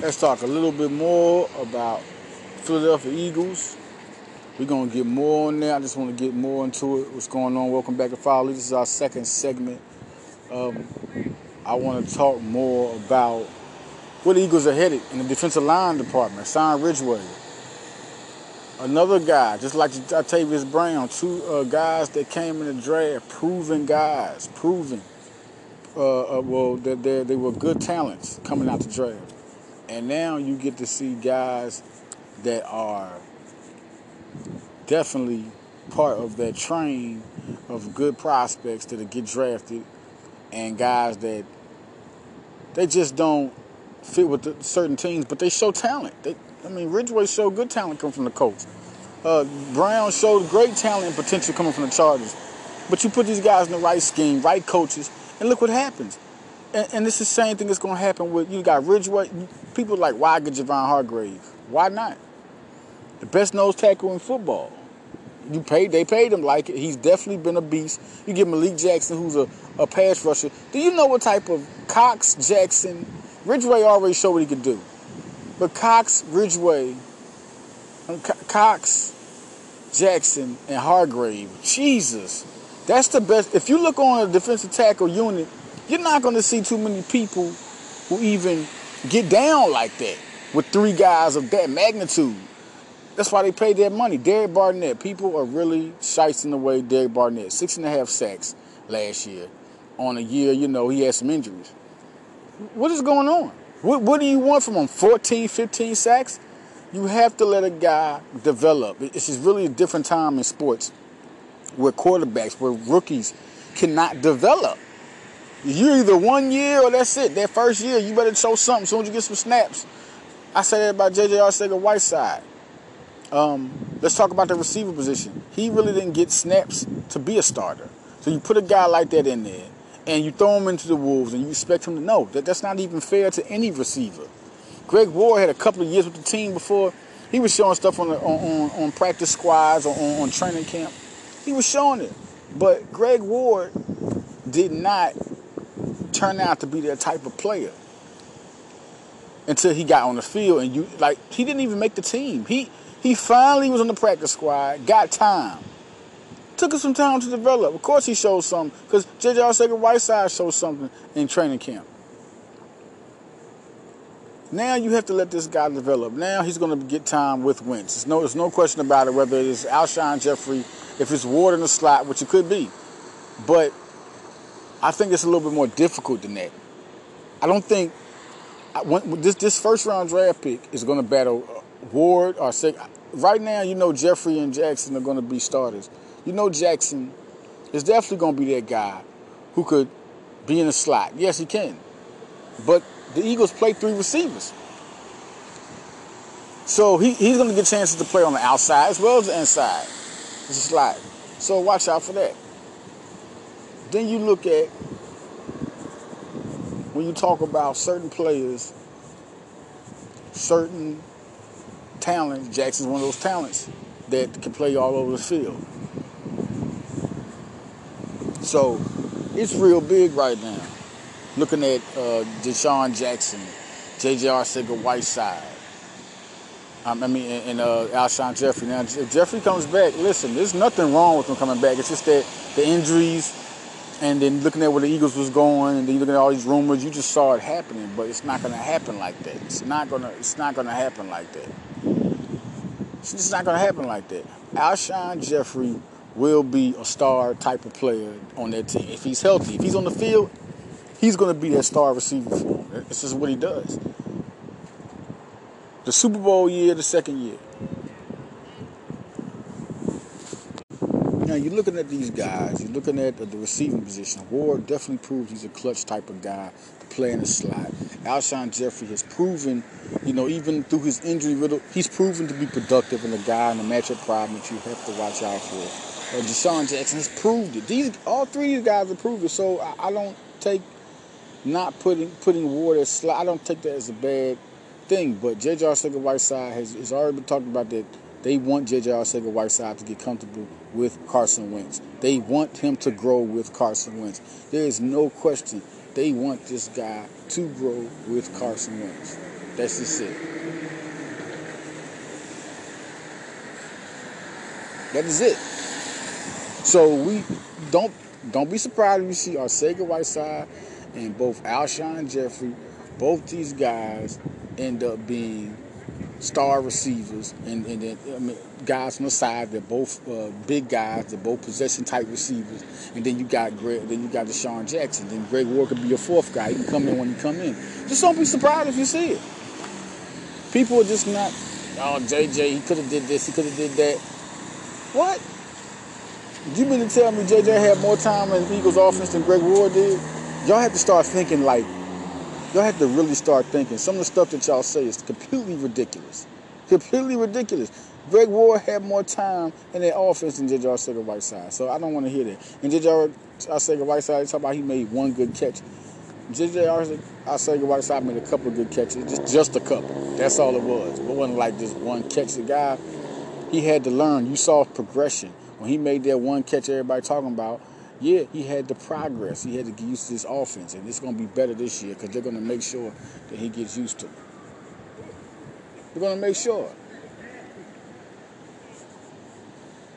Let's talk a little bit more about Philadelphia Eagles. We're gonna get more on there. I just want to get more into it. What's going on? Welcome back to Follow. This is our second segment. Um, I want to talk more about where the Eagles are headed in the defensive line department. Sign Ridgeway, another guy, just like Tavius Brown, two uh, guys that came in the draft, proven guys, proven. Uh, uh, well, that they, they were good talents coming out the draft, and now you get to see guys that are definitely part of that train of good prospects that get drafted, and guys that they just don't fit with the, certain teams, but they show talent. They, I mean, Ridgeway showed good talent coming from the Colts. Uh, Brown showed great talent and potential coming from the Chargers. But you put these guys in the right scheme, right coaches, and look what happens. And, and is the same thing that's going to happen with you got Ridgeway. People like, why get Javon Hargrave? Why not? The best nose tackle in football. You paid, they paid him like it. He's definitely been a beast. You give Malik Jackson, who's a, a pass rusher. Do you know what type of Cox Jackson? Ridgeway already showed what he could do. But Cox, Ridgeway, um, Cox, Jackson, and Hargrave. Jesus. That's the best. If you look on a defensive tackle unit, you're not going to see too many people who even get down like that with three guys of that magnitude. That's why they paid that money. Derek Barnett. People are really shicing away Derek Barnett. Six and a half sacks last year. On a year, you know, he had some injuries. What is going on? What, what do you want from him? 14, 15 sacks? You have to let a guy develop. It's just really a different time in sports where quarterbacks, where rookies cannot develop. You're either one year or that's it. That first year, you better show something as soon as you get some snaps. I said that about J.J. Arcega-Whiteside. Um, let's talk about the receiver position. He really didn't get snaps to be a starter. So you put a guy like that in there, and you throw him into the Wolves, and you expect him to know that that's not even fair to any receiver. Greg Ward had a couple of years with the team before. He was showing stuff on the, on, on, on, practice squads or on, on training camp. He was showing it. But Greg Ward did not turn out to be that type of player until he got on the field and you like he didn't even make the team. He he finally was on the practice squad, got time. Took him some time to develop. Of course he showed something, because J.J. Arcega-Whiteside showed something in training camp. Now you have to let this guy develop. Now he's going to get time with Wentz. There's no, there's no question about it, whether it's Alshon Jeffery, if it's Ward in the slot, which it could be. But I think it's a little bit more difficult than that. I don't think I, when, this this first round draft pick is going to battle uh, Ward or right now, you know Jeffery and Jackson are going to be starters. You know Jackson is definitely going to be that guy who could be in the slot. Yes, he can. But the Eagles play three receivers. So he, he's going to get chances to play on the outside as well as the inside. It's a slot. So watch out for that. Then you look at when you talk about certain players, certain talent. Jackson's one of those talents that can play all over the field. So it's real big right now. Looking at uh, DeSean Jackson, J.J. Arcega-Whiteside. I mean, and, uh, Alshon Jeffery. Now, if Jeffery comes back, listen, there's nothing wrong with him coming back. It's just that the injuries, and then looking at where the Eagles was going, and then looking at all these rumors, you just saw it happening. But it's not going to happen like that. It's not gonna. It's not going to happen like that. It's just not going to happen like that. Alshon Jeffery will be a star type of player on that team. If he's healthy, if he's on the field, he's going to be that star receiver for him. This is what he does. The Super Bowl year, the second year. You're looking at these guys. You're looking at the receiving position. Ward definitely proved he's a clutch type of guy to play in the slot. Alshon Jeffery has proven, you know, even through his injury riddle, he's proven to be productive and a guy in a matchup problem that you have to watch out for. Uh, DeSean Jackson has proved it. These all three of these guys have proved it. So I, I don't take not putting putting Ward as slot. I don't take that as a bad thing. But J.J. Arcega-Whiteside has, has already been talking about that they want J.J. Arcega-Whiteside to get comfortable with Carson Wentz. They want him to grow with Carson Wentz. There is no question they want this guy to grow with Carson Wentz. That's just it. That is it. So we don't don't be surprised if you see Arcega Whiteside and both Alshon Jeffery, both these guys end up being star receivers, and, and then I mean, guys on the side. They're both uh, big guys. They're both possession type receivers. And then you got Greg. Then you got DeSean Jackson. Then Greg Ward could be your fourth guy. He can come in when he come in. Just don't be surprised if you see it. People are just not. Oh, JJ, he could have did this. He could have did that. What? You mean to tell me JJ had more time in Eagles offense than Greg Ward did? Y'all have to start thinking like y'all have to really start thinking. Some of the stuff that y'all say is completely ridiculous. Completely ridiculous. Greg Ward had more time in that offense than J.J. Arcega-Whiteside. So I don't want to hear that. And J.J. Uh, Arcega-Whiteside, talk about he made one good catch. J.J. Uh, Arcega-Whiteside made a couple of good catches, just, just a couple. That's all it was. It wasn't like just one catch. The guy, he had to learn. You saw progression. When he made that one catch everybody talking about, yeah, he had the progress. He had to get used to this offense, and it's going to be better this year because they're going to make sure that he gets used to it. They're going to make sure.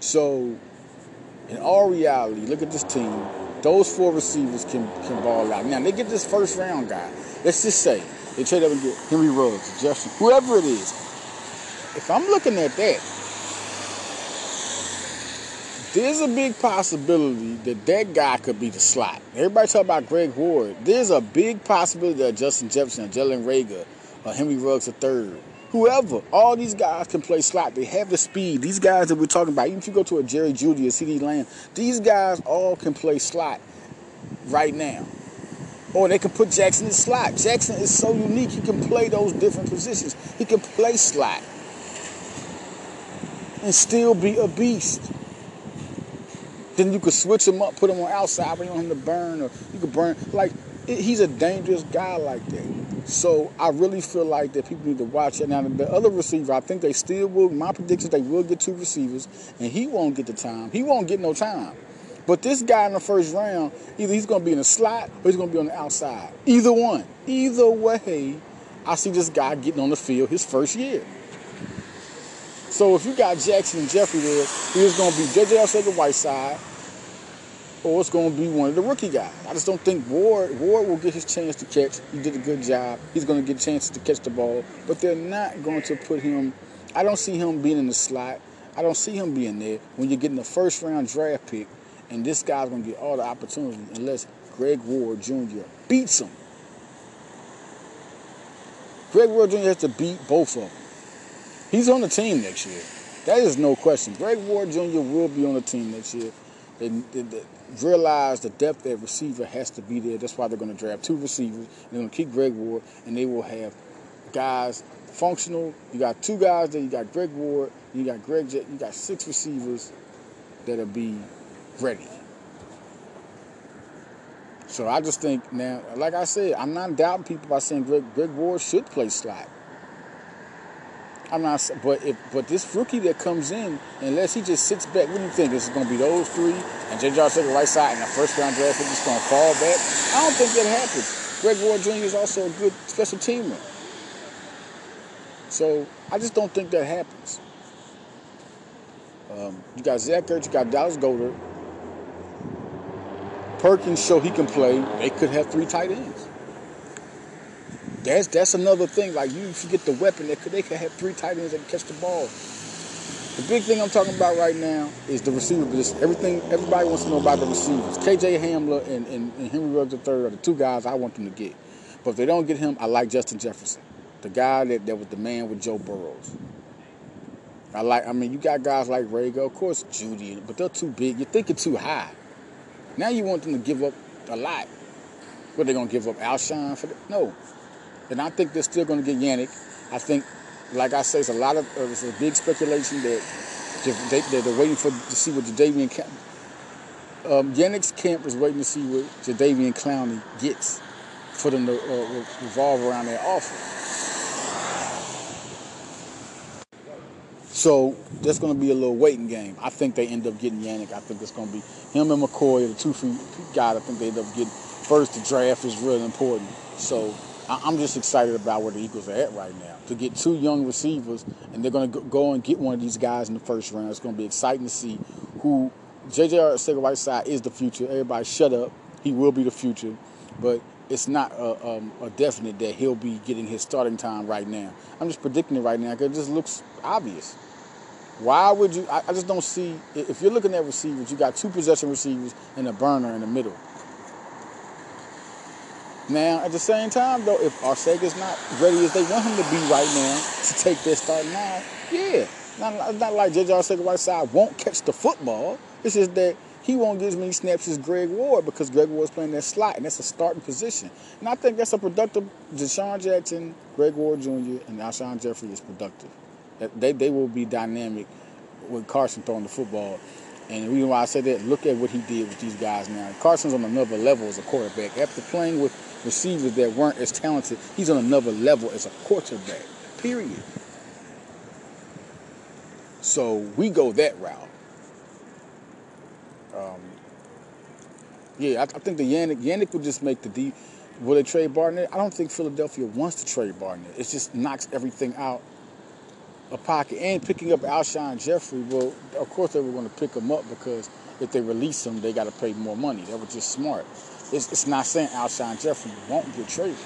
So, in all reality, look at this team. Those four receivers can, can ball out. Now, they get this first round guy. Let's just say they trade up and get Henry Ruggs, Justin, whoever it is. If I'm looking at that, there's a big possibility that that guy could be the slot. Everybody talk about Greg Ward. There's a big possibility that Justin Jefferson, Jalen Reagor, or Henry Ruggs III, whoever, all these guys can play slot. They have the speed. These guys that we're talking about, even if you go to a Jerry Jeudy or CeeDee Lamb, these guys all can play slot right now. Or they can put Jackson in slot. Jackson is so unique. He can play those different positions. He can play slot and still be a beast. Then you could switch him up, put him on outside when you want him to burn, or you could burn. Like, it, he's a dangerous guy like that. So I really feel like that people need to watch it. Now, the other receiver, I think they still will. My prediction they will get two receivers, and he won't get the time. He won't get no time. But this guy in the first round, either he's going to be in the slot or he's going to be on the outside. Either one. Either way, I see this guy getting on the field his first year. So if you got Jackson and Jeffery there, he's going to be J.J. Arcega-Whiteside, or it's going to be one of the rookie guys. I just don't think Ward Ward will get his chance to catch. He did a good job. He's going to get chances to catch the ball, but they're not going to put him. I don't see him being in the slot. I don't see him being there when you're getting the first round draft pick, and this guy's going to get all the opportunity unless Greg Ward Jr. beats him. Greg Ward Jr. has to beat both of them. He's on the team next year. That is no question. Greg Ward Jr. will be on the team next year. They, they, they realize the depth at receiver has to be there. That's why they're going to draft two receivers. They're going to keep Greg Ward, and they will have guys functional. You got two guys there. You got Greg Ward. You got Greg. You got six receivers that'll be ready. So I just think now, like I said, I'm not doubting people by saying Greg, Greg Ward should play slot. I'm not, but if but this rookie that comes in, unless he just sits back, what do you think? Is it going to be those three and J.J. the right side and the first round draft pick is going to fall back? I don't think that happens. Greg Ward Jr. is also a good special teamer, so I just don't think that happens. Um, you got Zach Ertz, you got Dallas Goedert. Perkins show he can play. They could have three tight ends. That's that's another thing. Like you forget the weapon, they could they could have three tight ends that can catch the ball. The big thing I'm talking about right now is the receiver position. Everything everybody wants to know about the receivers. KJ Hamler and, and, and Henry Ruggs III are the two guys I want them to get. But if they don't get him, I like Justin Jefferson, the guy that, that was the man with Joe Burrows. I like. I mean, you got guys like Reagor, of course, Jeudy, but they're too big. You're thinking too high. Now you want them to give up a lot. What they gonna give up Alshon for? The, no, and I think they're still going to get Yannick. I think, like I say, it's a lot of uh, it's a big speculation that they, they're waiting for to see what Jadeveon Camp. Um, Yannick's camp is waiting to see what Jadeveon Clowney gets for them to uh, revolve around their offer. So that's going to be a little waiting game. I think they end up getting Yannick. I think it's going to be him and McCoy, the two feet guys. I think they end up getting first. The draft is really important. So I'm just excited about where the Eagles are at right now. To get two young receivers, and they're going to go and get one of these guys in the first round. It's going to be exciting to see who J.J. Arcega-Whiteside is the future. Everybody, shut up. He will be the future, but it's not a, um, a definite that he'll be getting his starting time right now. I'm just predicting it right now because it just looks obvious. Why would you? I, I just don't see. If you're looking at receivers, you got two possession receivers and a burner in the middle. Now, at the same time, though, if Arcega's not ready as they want him to be right now to take their starting line, yeah. Not, not like J.J. Arcega-Whiteside won't catch the football. It's just that he won't get as many snaps as Greg Ward because Greg Ward's playing that slot, and that's a starting position. And I think that's a productive. DeSean Jackson, Greg Ward Jr., and Alshon Jeffery is productive. They, they will be dynamic with Carson throwing the football. And the reason why I say that, look at what he did with these guys now. Carson's on another level as a quarterback. After playing with receivers that weren't as talented, he's on another level as a quarterback. Period. So we go that route. Um, yeah, I, I, think the Yannick Yannick would just make the deep. Will they trade Barnett? I don't think Philadelphia wants to trade Barnett. It just knocks everything out a pocket and picking up Alshon Jeffery. Well, of course they were going to pick him up because if they release him, they got to pay more money. That was just smart. It's, it's not saying Alshon Jeffery won't get traded,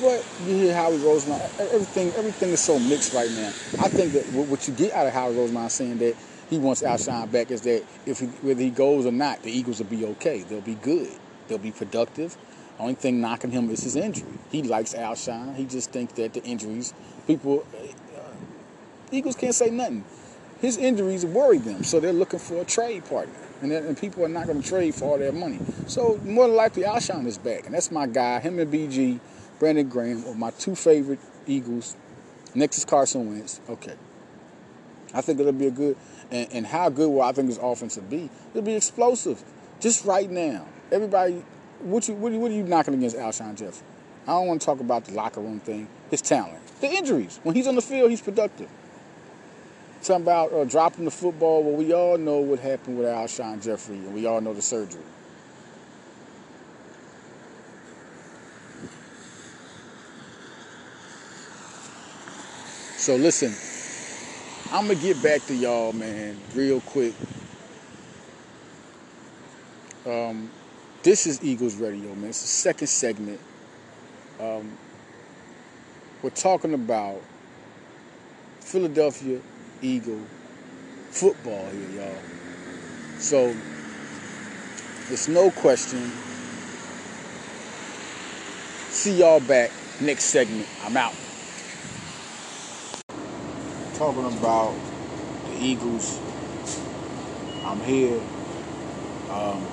but you hear Howie Roseman. Everything everything is so mixed right now. I think that what you get out of Howie Roseman saying that he wants Alshon back is that if he, whether he goes or not, the Eagles will be okay. They'll be good. They'll be productive. Only thing knocking him is his injury. He likes Alshon. He just thinks that the injuries, people, uh, Eagles can't say nothing. His injuries worry them, so they're looking for a trade partner. And, and people are not going to trade for all their money. So more than likely, Alshon is back. And that's my guy. Him and BG, Brandon Graham are my two favorite Eagles. Next is Carson Wentz. Okay. I think it'll be a good, and, and how good will I think his offense will be? It'll be explosive. Just right now. Everybody what you what, what are you knocking against Alshon Jeffery? I don't want to talk about the locker room thing. His talent, the injuries. When he's on the field, he's productive. Talking about uh, dropping the football. Well, we all know what happened with Alshon Jeffery, and we all know the surgery. So listen, I'm gonna get back to y'all, man, real quick. Um, this is Eagles Radio, man. It's the second segment. Um, we're talking about Philadelphia Eagle football here, y'all. So, it's no question. See y'all back next segment. I'm out. Talking about the Eagles. I'm here. Um,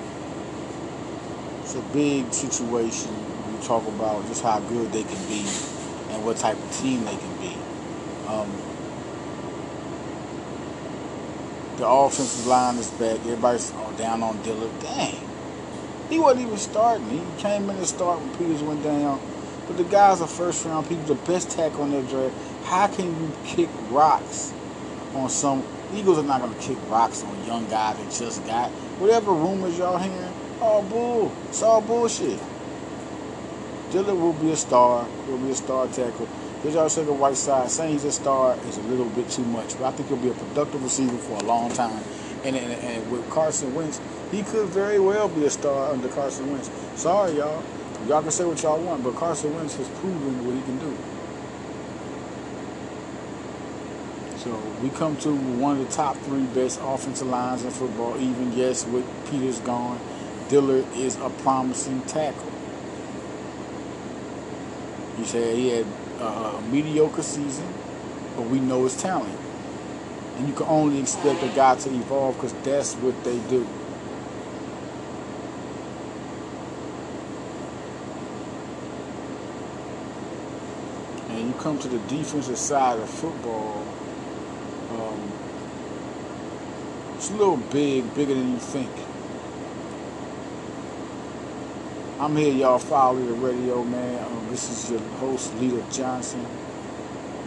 it's a big situation We talk about just how good they can be and what type of team they can be. Um, the offensive line is back. Everybody's down on Dillard. Dang. He wasn't even starting. He came in to start when Peters went down. But the guy's a first round pick, the best tackle on their draft. How can you kick rocks on some Eagles are not gonna kick rocks on young guys that just got whatever rumors y'all hearing all bull. It's all bullshit. Dillard will be a star. He'll be a star tackle. J.J. Arcega-Whiteside, saying he's a star is a little bit too much. But I think he'll be a productive receiver for a long time. And, and, and with Carson Wentz, he could very well be a star under Carson Wentz. Sorry, y'all. Y'all can say what y'all want, but Carson Wentz has proven what he can do. So we come to one of the top three best offensive lines in football, even yes, with Peters gone. Dillard is a promising tackle. You said he had a mediocre season, but we know his talent. And you can only expect a guy to evolve because that's what they do. And you come to the defensive side of football, um, it's a little big, bigger than you think. I'm here, y'all. Follow the radio, man. Um, this is your host, Leader Johnson,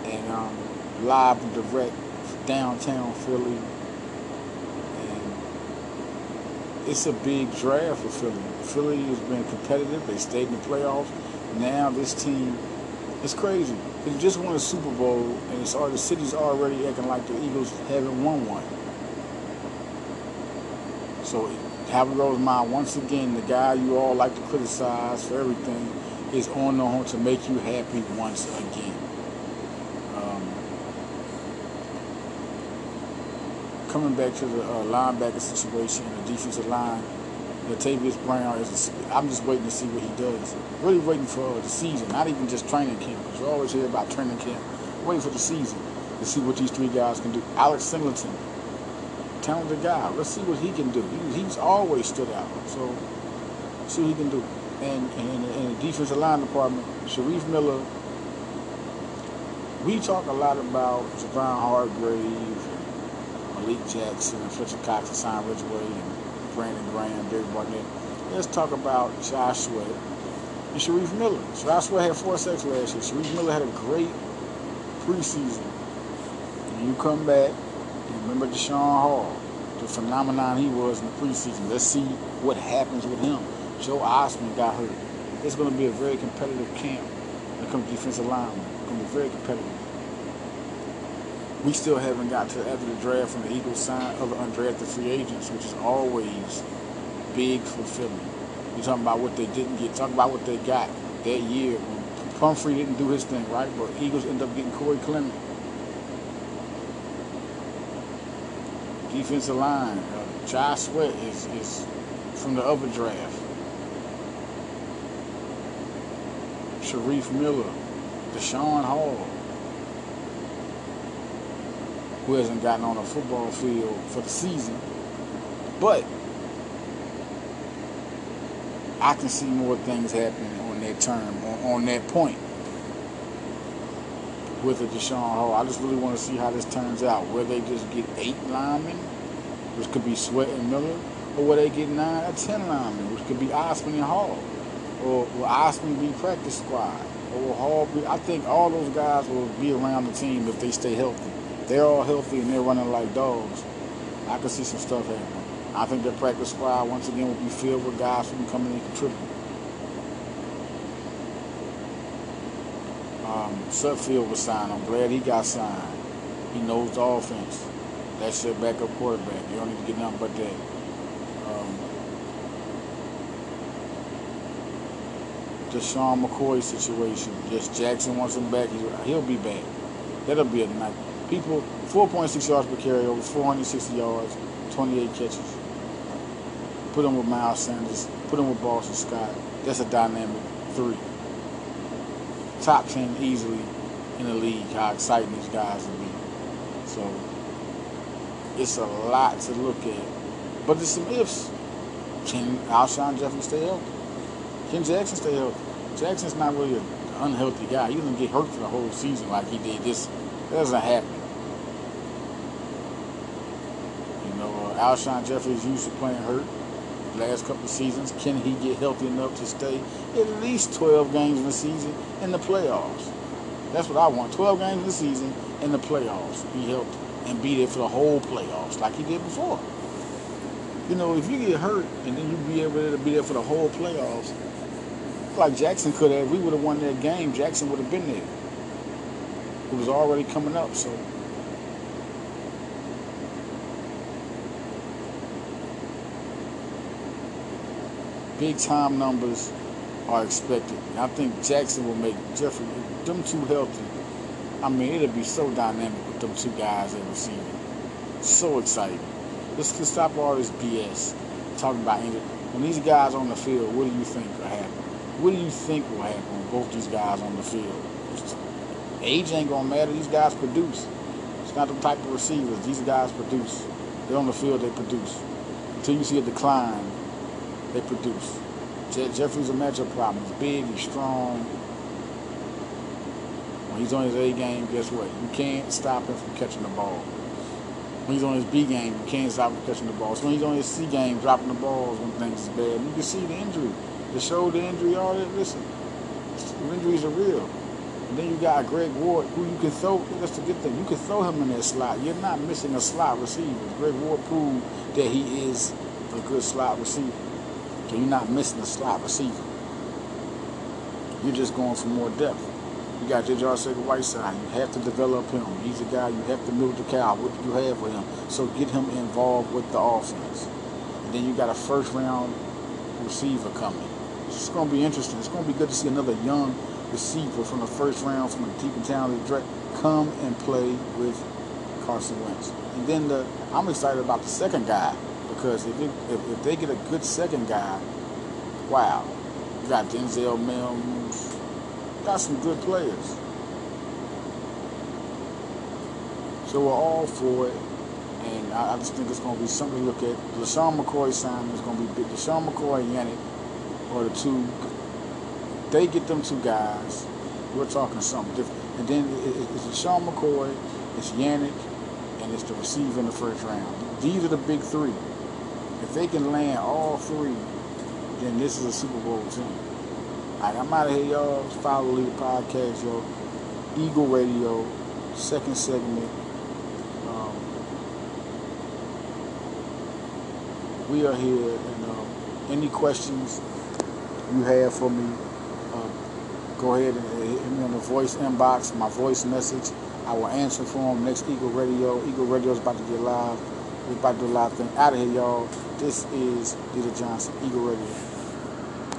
and um, live and direct downtown Philly. And it's a big draft for Philly. Philly has been competitive. They stayed in the playoffs. now this team, it's crazy. They just won a Super Bowl, and it's all the city's already acting like the Eagles haven't won one. So, have it mind once again, the guy you all like to criticize for everything is on the horn to make you happy once again. Um, coming back to the uh, linebacker situation, the defensive line, Latavius Brown is. A, I'm just waiting to see what he does. Really waiting for the season, not even just training camp. Because you always hear about training camp. Waiting for the season to see what these three guys can do. Alex Singleton, talented guy. Let's see what he can do. He, he's always stood out. So see what he can do. And in the defensive line department, Shareef Miller. We talk a lot about Javon Hargrave, Malik Jackson, and Fletcher Cox, and Simon Ridgeway, and Brandon Graham, David Barnett. Let's talk about Joshua and Shareef Miller. Joshua had four sacks last year. Shareef Miller had a great preseason. And you come back, and remember Daeshon Hall, the phenomenon he was in the preseason. Let's see what happens with him. Joe Ostman got hurt. It's going to be a very competitive camp when it comes to defensive linemen. It's going to be very competitive we still haven't got to after the draft from the Eagles sign other undrafted free agents, which is always big fulfilling. You're talking about what they didn't get, talking about what they got that year. When Pumphrey didn't do his thing, right? But Eagles end up getting Corey Clement. Defensive line, uh, Sweat is, is from the other draft. Shareef Miller, Daeshon Hall who hasn't gotten on a football field for the season. But I can see more things happening on that term, on, on that point with the Daeshon Hall. I just really want to see how this turns out. Where they just get eight linemen, which could be Sweat and Miller, or where they get nine or ten linemen, which could be Ostman and Hall. Or will Ostman be practice squad? Or will Hall be I think all those guys will be around the team if they stay healthy they're all healthy and they're running like dogs, I can see some stuff happening. I think their practice squad once again will be filled with guys who can come in and contribute. Um, Sudfeld was signed. I'm glad he got signed. He knows the offense. That's your backup quarterback. You don't need to get nothing but that. Um, Sean McCoy situation. Just Jackson wants him back. He'll be back. That'll be a night people 4.6 yards per carry over 460 yards, 28 catches. Put him with Miles Sanders, put him with Boston Scott. That's a dynamic three. Top 10 easily in the league, how exciting these guys will be. So it's a lot to look at. But there's some ifs. Can Alshon Jeffery stay healthy? Can Jackson stay healthy? Jackson's not really an unhealthy guy. He doesn't get hurt for the whole season like he did this. That doesn't happen. You know, uh, Alshon Jeffery is used to playing hurt last couple seasons. Can he get healthy enough to stay at least 12 games in the season in the playoffs? That's what I want. 12 games in the season in the playoffs. Be healthy and be there for the whole playoffs like he did before. You know, if you get hurt and then you be able to be there for the whole playoffs, like Jackson could have, we would have won that game. Jackson would have been there. It was already coming up, so big time numbers are expected. And I think Jackson will make Jeffery, them two healthy. I mean, it'll be so dynamic with them two guys at receiver. So exciting. Let's, let's stop all this BS talking about injury. When these guys on the field, what do you think will happen? What do you think will happen when both these guys on the field? Age ain't gonna matter. These guys produce. It's not the type of receivers. These guys produce. They're on the field. They produce. Until you see a decline they produce. Je- Jeffery's a matchup problem. He's big, he's strong. When he's on his A game, guess what? You can't stop him from catching the ball. When he's on his B game, you can't stop him from catching the ball. So when he's on his C game, dropping the balls when things is bad. You can see the injury, the shoulder injury, all that. Listen, the injuries are real. And then you got Greg Ward, who you can throw. That's the good thing. You can throw him in that slot. You're not missing a slot receiver. Greg Ward proved that he is a good slot receiver. You're not missing a slot receiver. You're just going for more depth. You got J.J. Arcega-Whiteside. You have to develop him. He's a guy you have to milk the cow. What do you have for him? So get him involved with the offense. And then you got a first round receiver coming. It's going to be interesting. It's going to be good to see another young receiver from the first round from a deep and talented draft come and play with Carson Wentz. And then the, I'm excited about the second guy because if, it, if, if they get a good second guy, wow, you got Denzel Mims, got some good players. So we're all for it. And I, I just think it's going to be something to look at. LeSean McCoy signing is going to be big. LeSean McCoy and Yannick are the two. They get them two guys. We're talking something different. And then it's LeSean McCoy, it's Yannick, and it's the receiver in the first round. These are the big three. If they can land all three, then this is a Super Bowl team. Right, I'm out of here, y'all. Follow the podcast, yo. Eagle Radio, second segment. Um, we are here, and um, any questions you have for me, uh, go ahead and hit me on the voice inbox, my voice message. I will answer for them next Eagle Radio. Eagle Radio is about to get live. We're about to do a live thing. Out of here, y'all. This is Peter Johnson, Eagle Radio.